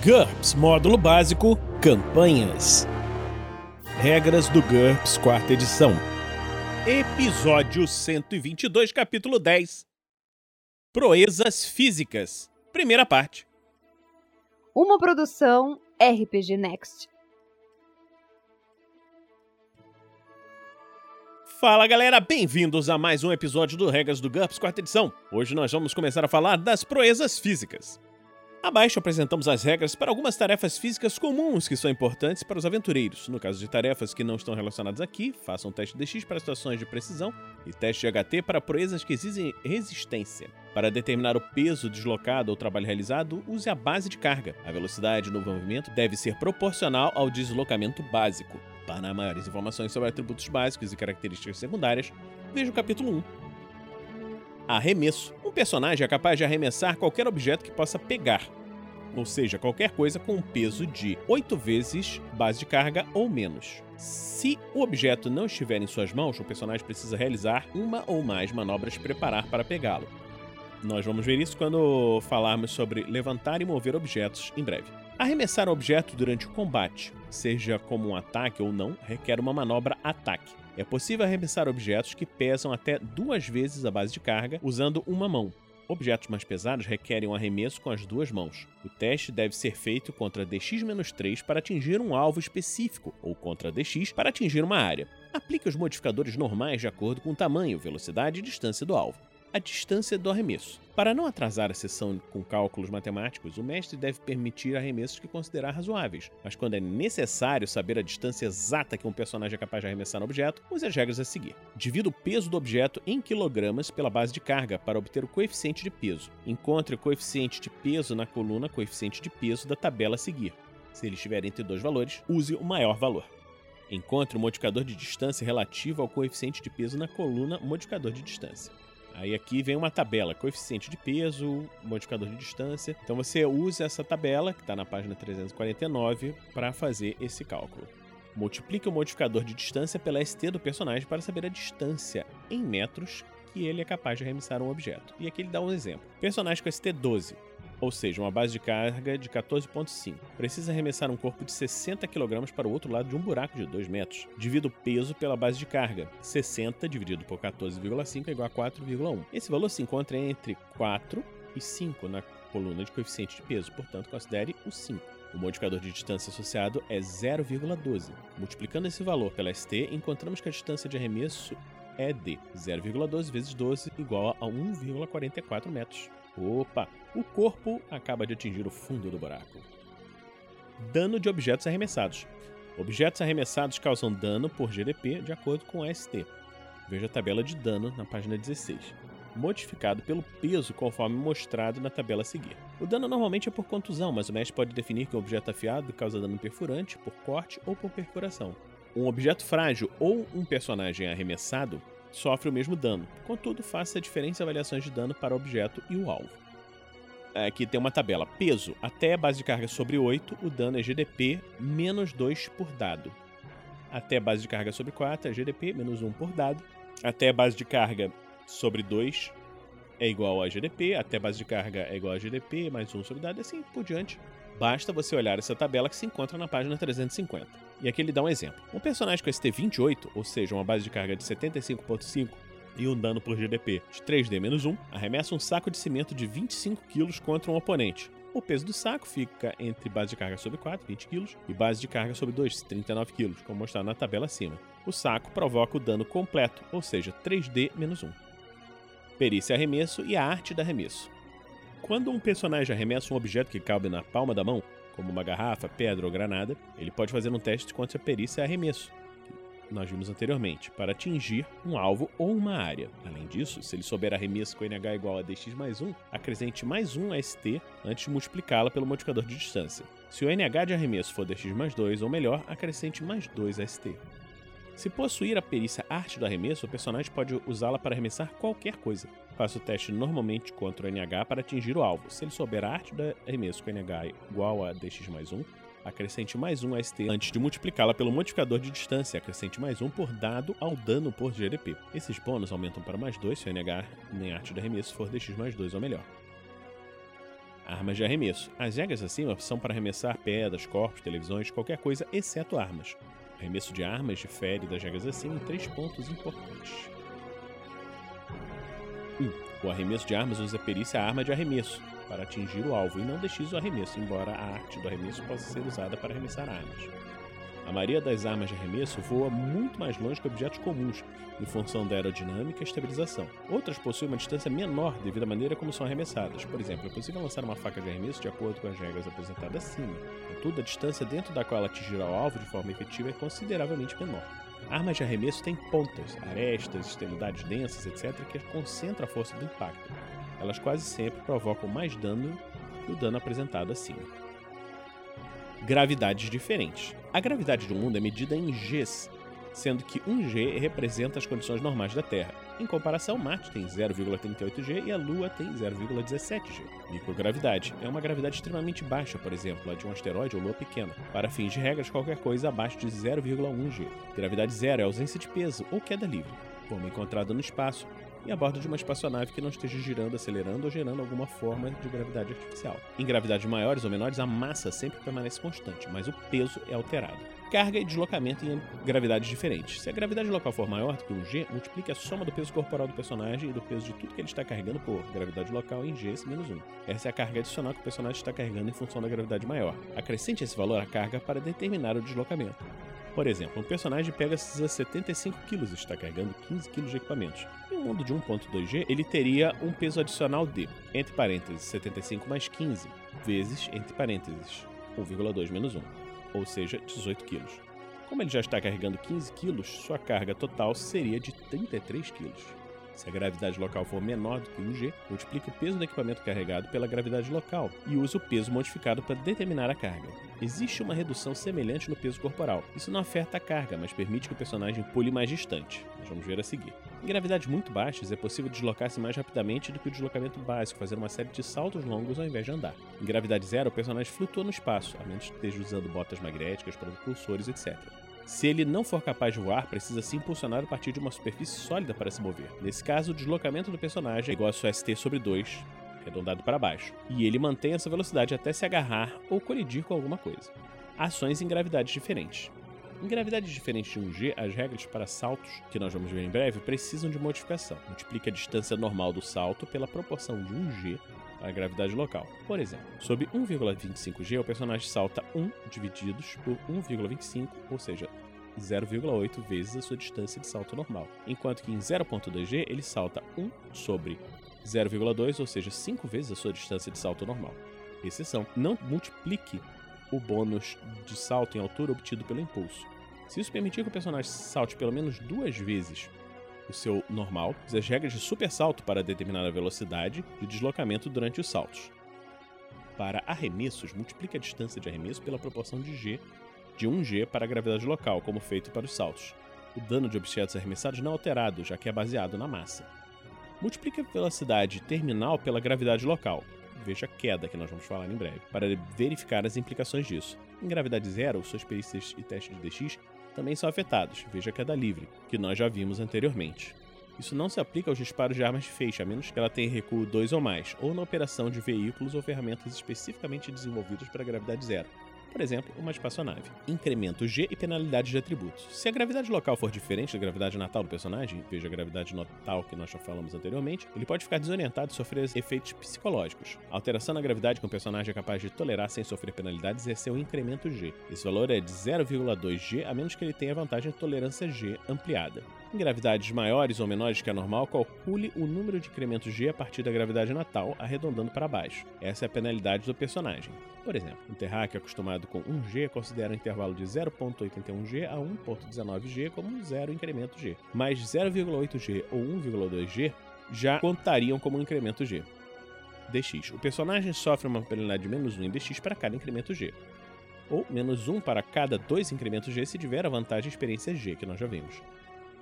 GURPS Módulo Básico Campanhas Regras do GURPS Quarta Edição Episódio 122, Capítulo 10 Proezas Físicas Primeira parte Uma produção RPG Next. Fala galera, bem-vindos a mais um episódio do Regras do GURPS Quarta Edição. Hoje nós vamos começar a falar das proezas físicas. Abaixo apresentamos as regras para algumas tarefas físicas comuns que são importantes para os aventureiros. No caso de tarefas que não estão relacionadas aqui, façam um teste DX para situações de precisão e teste de HT para proezas que exigem resistência. Para determinar o peso deslocado ou trabalho realizado, use a base de carga. A velocidade no movimento deve ser proporcional ao deslocamento básico. Para maiores informações sobre atributos básicos e características secundárias, veja o capítulo 1. Arremesso. Um personagem é capaz de arremessar qualquer objeto que possa pegar, ou seja, qualquer coisa com um peso de 8 vezes base de carga ou menos. Se o objeto não estiver em suas mãos, o personagem precisa realizar uma ou mais manobras preparar para pegá-lo. Nós vamos ver isso quando falarmos sobre levantar e mover objetos em breve. Arremessar objeto durante o combate, seja como um ataque ou não, requer uma manobra ataque. É possível arremessar objetos que pesam até duas vezes a base de carga usando uma mão. Objetos mais pesados requerem um arremesso com as duas mãos. O teste deve ser feito contra DX-3 para atingir um alvo específico, ou contra DX para atingir uma área. Aplique os modificadores normais de acordo com o tamanho, velocidade e distância do alvo a distância do arremesso. Para não atrasar a sessão com cálculos matemáticos, o mestre deve permitir arremessos que considerar razoáveis, mas quando é necessário saber a distância exata que um personagem é capaz de arremessar no objeto, use as regras a seguir. Divida o peso do objeto em quilogramas pela base de carga para obter o coeficiente de peso. Encontre o coeficiente de peso na coluna coeficiente de peso da tabela a seguir. Se ele estiver entre dois valores, use o maior valor. Encontre o modificador de distância relativo ao coeficiente de peso na coluna modificador de distância. Aí aqui vem uma tabela, coeficiente de peso, modificador de distância. Então você usa essa tabela, que está na página 349, para fazer esse cálculo. Multiplique o modificador de distância pela ST do personagem para saber a distância em metros que ele é capaz de arremessar um objeto. E aqui ele dá um exemplo. Personagem com ST 12, ou seja, uma base de carga de 14,5. Precisa arremessar um corpo de 60 kg para o outro lado de um buraco de 2 metros. Divida o peso pela base de carga. 60 dividido por 14,5 é igual a 4,1. Esse valor se encontra entre 4 e 5 na coluna de coeficiente de peso, portanto, considere o 5. O modificador de distância associado é 0,12. Multiplicando esse valor pela ST, encontramos que a distância de arremesso é de 0,12 vezes 12 igual a 1,44 metros. Opa! O corpo acaba de atingir o fundo do buraco. Dano de objetos arremessados. Objetos arremessados causam dano por GDP de acordo com a ST. Veja a tabela de dano na página 16. Modificado pelo peso conforme mostrado na tabela a seguir. O dano normalmente é por contusão, mas o mestre pode definir que o objeto afiado causa dano perfurante, por corte ou por perfuração. Um objeto frágil ou um personagem arremessado sofre o mesmo dano. Contudo, faça diferentes avaliações de dano para o objeto e o alvo. Aqui tem uma tabela. Peso. Até base de carga sobre 8, o dano é GDP menos 2 por dado. Até base de carga sobre 4 é GDP menos 1 por dado. Até base de carga sobre 2 é igual a GDP. Até base de carga é igual a GDP mais 1 sobre dado. E assim por diante. Basta você olhar essa tabela que se encontra na página 350. E aqui ele dá um exemplo. Um personagem com ST28, ou seja, uma base de carga de 75.5 e um dano por GDP de 3D menos 1, arremessa um saco de cimento de 25 kg contra um oponente. O peso do saco fica entre base de carga sobre 4, 20 kg, e base de carga sobre 2, 39 kg, como mostrado na tabela acima. O saco provoca o dano completo, ou seja, 3D menos 1. Perícia arremesso e a arte da arremesso. Quando um personagem arremessa um objeto que cabe na palma da mão, como uma garrafa, pedra ou granada, ele pode fazer um teste contra a perícia arremesso, que nós vimos anteriormente, para atingir um alvo ou uma área. Além disso, se ele souber arremesso com NH igual a DX mais 1, acrescente mais 1 a ST antes de multiplicá-la pelo modificador de distância. Se o NH de arremesso for DX mais 2 ou melhor, acrescente mais 2 a ST. Se possuir a perícia arte do arremesso, o personagem pode usá-la para arremessar qualquer coisa. Faça o teste normalmente contra o NH para atingir o alvo. Se ele souber a arte do arremesso com NH igual a DX mais 1, acrescente mais 1 a ST antes de multiplicá-la pelo modificador de distância, acrescente mais 1 por dado ao dano por GDP. Esses bônus aumentam para mais 2 se o NH nem arte do arremesso for DX mais 2 ou melhor. Armas de arremesso. As regras acima são para arremessar pedras, corpos, televisões, qualquer coisa, exceto armas. O arremesso de armas difere das regras acima em três pontos importantes. 1. Um, o arremesso de armas usa perícia arma de arremesso para atingir o alvo e não DX o arremesso, embora a arte do arremesso possa ser usada para arremessar armas. A maioria das armas de arremesso voa muito mais longe que objetos comuns, em função da aerodinâmica e estabilização. Outras possuem uma distância menor devido à maneira como são arremessadas. Por exemplo, é possível lançar uma faca de arremesso de acordo com as regras apresentadas acima. Contudo, a distância dentro da qual ela atingirá o alvo de forma efetiva é consideravelmente menor. Armas de arremesso têm pontas, arestas, extremidades densas, etc., que concentram a força do impacto. Elas quase sempre provocam mais dano que o dano apresentado acima. Gravidades diferentes. A gravidade do mundo é medida em Gs, sendo que 1G representa as condições normais da Terra. Em comparação, Marte tem 0,38G e a Lua tem 0,17G. Microgravidade é uma gravidade extremamente baixa, por exemplo, a de um asteroide ou lua pequena. Para fins de regras, qualquer coisa abaixo de 0,1G. Gravidade zero é ausência de peso ou queda livre, como encontrada no espaço, e a bordo de uma espaçonave que não esteja girando, acelerando ou gerando alguma forma de gravidade artificial. Em gravidades maiores ou menores, a massa sempre permanece constante, mas o peso é alterado. Carga e deslocamento em gravidades diferentes. Se a gravidade local for maior do que 1g, multiplique a soma do peso corporal do personagem e do peso de tudo que ele está carregando por gravidade local em g menos 1. Essa é a carga adicional que o personagem está carregando em função da gravidade maior. Acrescente esse valor à carga para determinar o deslocamento. Por exemplo, um personagem pega 75 kg e está carregando 15 kg de equipamentos. Em um mundo de 1.2G, ele teria um peso adicional de, entre parênteses, 75 mais 15, vezes, entre parênteses, 1,2 menos 1, ou seja, 18 kg. Como ele já está carregando 15 kg, sua carga total seria de 33 kg. Se a gravidade local for menor do que 1G, multiplique o peso do equipamento carregado pela gravidade local e use o peso modificado para determinar a carga. Existe uma redução semelhante no peso corporal. Isso não afeta a carga, mas permite que o personagem pule mais distante. Nós vamos ver a seguir. Em gravidades muito baixas, é possível deslocar-se mais rapidamente do que o deslocamento básico, fazendo uma série de saltos longos ao invés de andar. Em gravidade zero, o personagem flutua no espaço, a menos que esteja usando botas magnéticas, propulsores, etc. Se ele não for capaz de voar, precisa se impulsionar a partir de uma superfície sólida para se mover. Nesse caso, o deslocamento do personagem é igual a seu ST sobre 2, arredondado para baixo, e ele mantém essa velocidade até se agarrar ou colidir com alguma coisa. Ações em gravidades diferentes. Em gravidades diferentes de 1G, as regras para saltos, que nós vamos ver em breve, precisam de modificação. Multiplique a distância normal do salto pela proporção de 1G a gravidade local. Por exemplo, sob 1,25G, o personagem salta 1 divididos por 1,25, ou seja, 0,8 vezes a sua distância de salto normal. Enquanto que em 0.2G ele salta 1 sobre 0,2, ou seja, 5 vezes a sua distância de salto normal. Exceção: não multiplique o bônus de salto em altura obtido pelo impulso. Se isso permitir que o personagem salte pelo menos duas vezes o seu normal, use as regras de super salto para determinar a velocidade de deslocamento durante os saltos. Para arremessos, multiplique a distância de arremesso pela proporção de g de 1g para a gravidade local, como feito para os saltos. O dano de objetos arremessados não é alterado, já que é baseado na massa. Multiplique a velocidade terminal pela gravidade local, veja a queda que nós vamos falar em breve, para verificar as implicações disso. Em gravidade zero, suas perícias e testes de DX também são afetados, veja queda livre, que nós já vimos anteriormente. Isso não se aplica aos disparos de armas de feixe, a menos que ela tenha recuo 2 ou mais, ou na operação de veículos ou ferramentas especificamente desenvolvidas para gravidade zero, por exemplo, uma espaçonave. Incremento G e penalidade de atributos. Se a gravidade local for diferente da gravidade natal do personagem, veja a gravidade natal que nós já falamos anteriormente, ele pode ficar desorientado e sofrer efeitos psicológicos. A alteração na gravidade que um personagem é capaz de tolerar sem sofrer penalidades é seu incremento G. Esse valor é de 0,2G, a menos que ele tenha vantagem de tolerância G ampliada. Em gravidades maiores ou menores que a normal, calcule o número de incrementos G a partir da gravidade natal, arredondando para baixo. Essa é a penalidade do personagem. Por exemplo, um terráqueo acostumado com 1G considera o intervalo de 0.81G a 1.19G como zero incremento G, mas 0,8G ou 1,2G já contariam como um incremento G. DX. O personagem sofre uma penalidade de menos 1 em DX para cada incremento G, ou menos 1 para cada dois incrementos G se tiver a vantagem experiência G, que nós já vimos.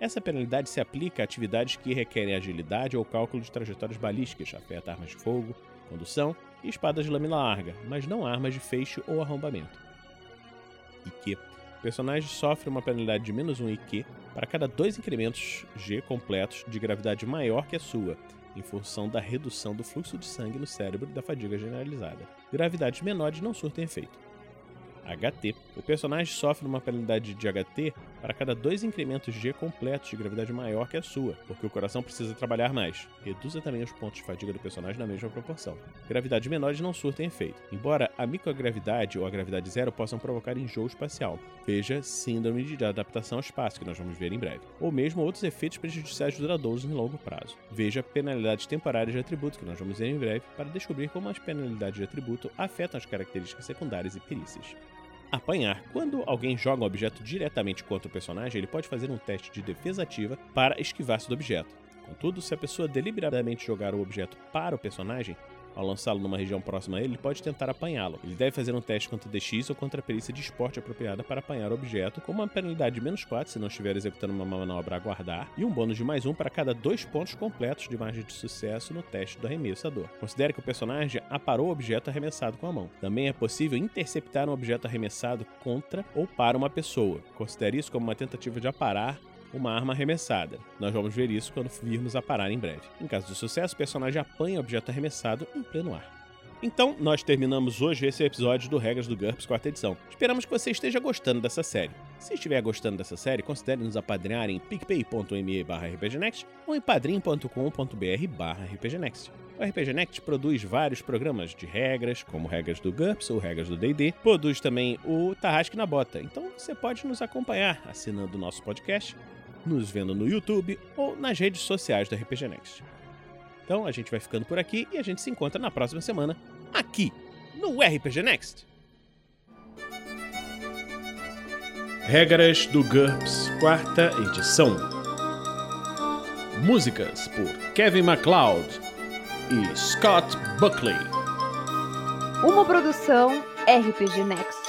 Essa penalidade se aplica a atividades que requerem agilidade ou cálculo de trajetórias balísticas, afeta armas de fogo, condução e espadas de lâmina larga, mas não armas de feixe ou arrombamento. IQ. O personagem sofre uma penalidade de menos 1 IQ para cada dois incrementos G completos de gravidade maior que a sua, em função da redução do fluxo de sangue no cérebro e da fadiga generalizada. Gravidades menores não surtem efeito. HT. O personagem sofre uma penalidade de HT para cada dois incrementos G completos de gravidade maior que a sua, porque o coração precisa trabalhar mais. Reduza também os pontos de fadiga do personagem na mesma proporção. Gravidades menores não surtem efeito, embora a microgravidade ou a gravidade zero possam provocar enjoo espacial. Veja síndrome de adaptação ao espaço, que nós vamos ver em breve. Ou mesmo outros efeitos prejudiciais duradouros em longo prazo. Veja penalidades temporárias de atributo, que nós vamos ver em breve, para descobrir como as penalidades de atributo afetam as características secundárias e perícias. Apanhar. Quando alguém joga um objeto diretamente contra o personagem, ele pode fazer um teste de defesa ativa para esquivar-se do objeto. Contudo, se a pessoa deliberadamente jogar o objeto para o personagem, ao lançá-lo numa região próxima a ele, ele pode tentar apanhá-lo. Ele deve fazer um teste contra DX ou contra a perícia de esporte apropriada para apanhar o objeto, com uma penalidade de menos 4 se não estiver executando uma manobra a guardar, e um bônus de mais 1 para cada dois pontos completos de margem de sucesso no teste do arremessador. Considere que o personagem aparou o objeto arremessado com a mão. Também é possível interceptar um objeto arremessado contra ou para uma pessoa. Considere isso como uma tentativa de aparar uma arma arremessada. Nós vamos ver isso quando virmos a parar em breve. Em caso de sucesso, o personagem apanha o objeto arremessado em pleno ar. Então, nós terminamos hoje esse episódio do Regras do GURPS quarta edição. Esperamos que você esteja gostando dessa série. Se estiver gostando dessa série, considere nos apadrinhar em picpay.me rpgnext ou em padrim.com.br rpgnext. O RPG Next produz vários programas de regras, como regras do GURPS ou regras do D&D. Produz também o Tarrasque na Bota. Então você pode nos acompanhar assinando o nosso podcast nos vendo no YouTube ou nas redes sociais do RPG Next. Então a gente vai ficando por aqui e a gente se encontra na próxima semana aqui no RPG Next. Regras do GURPS, quarta edição. Músicas por Kevin MacLeod e Scott Buckley. Uma produção RPG Next.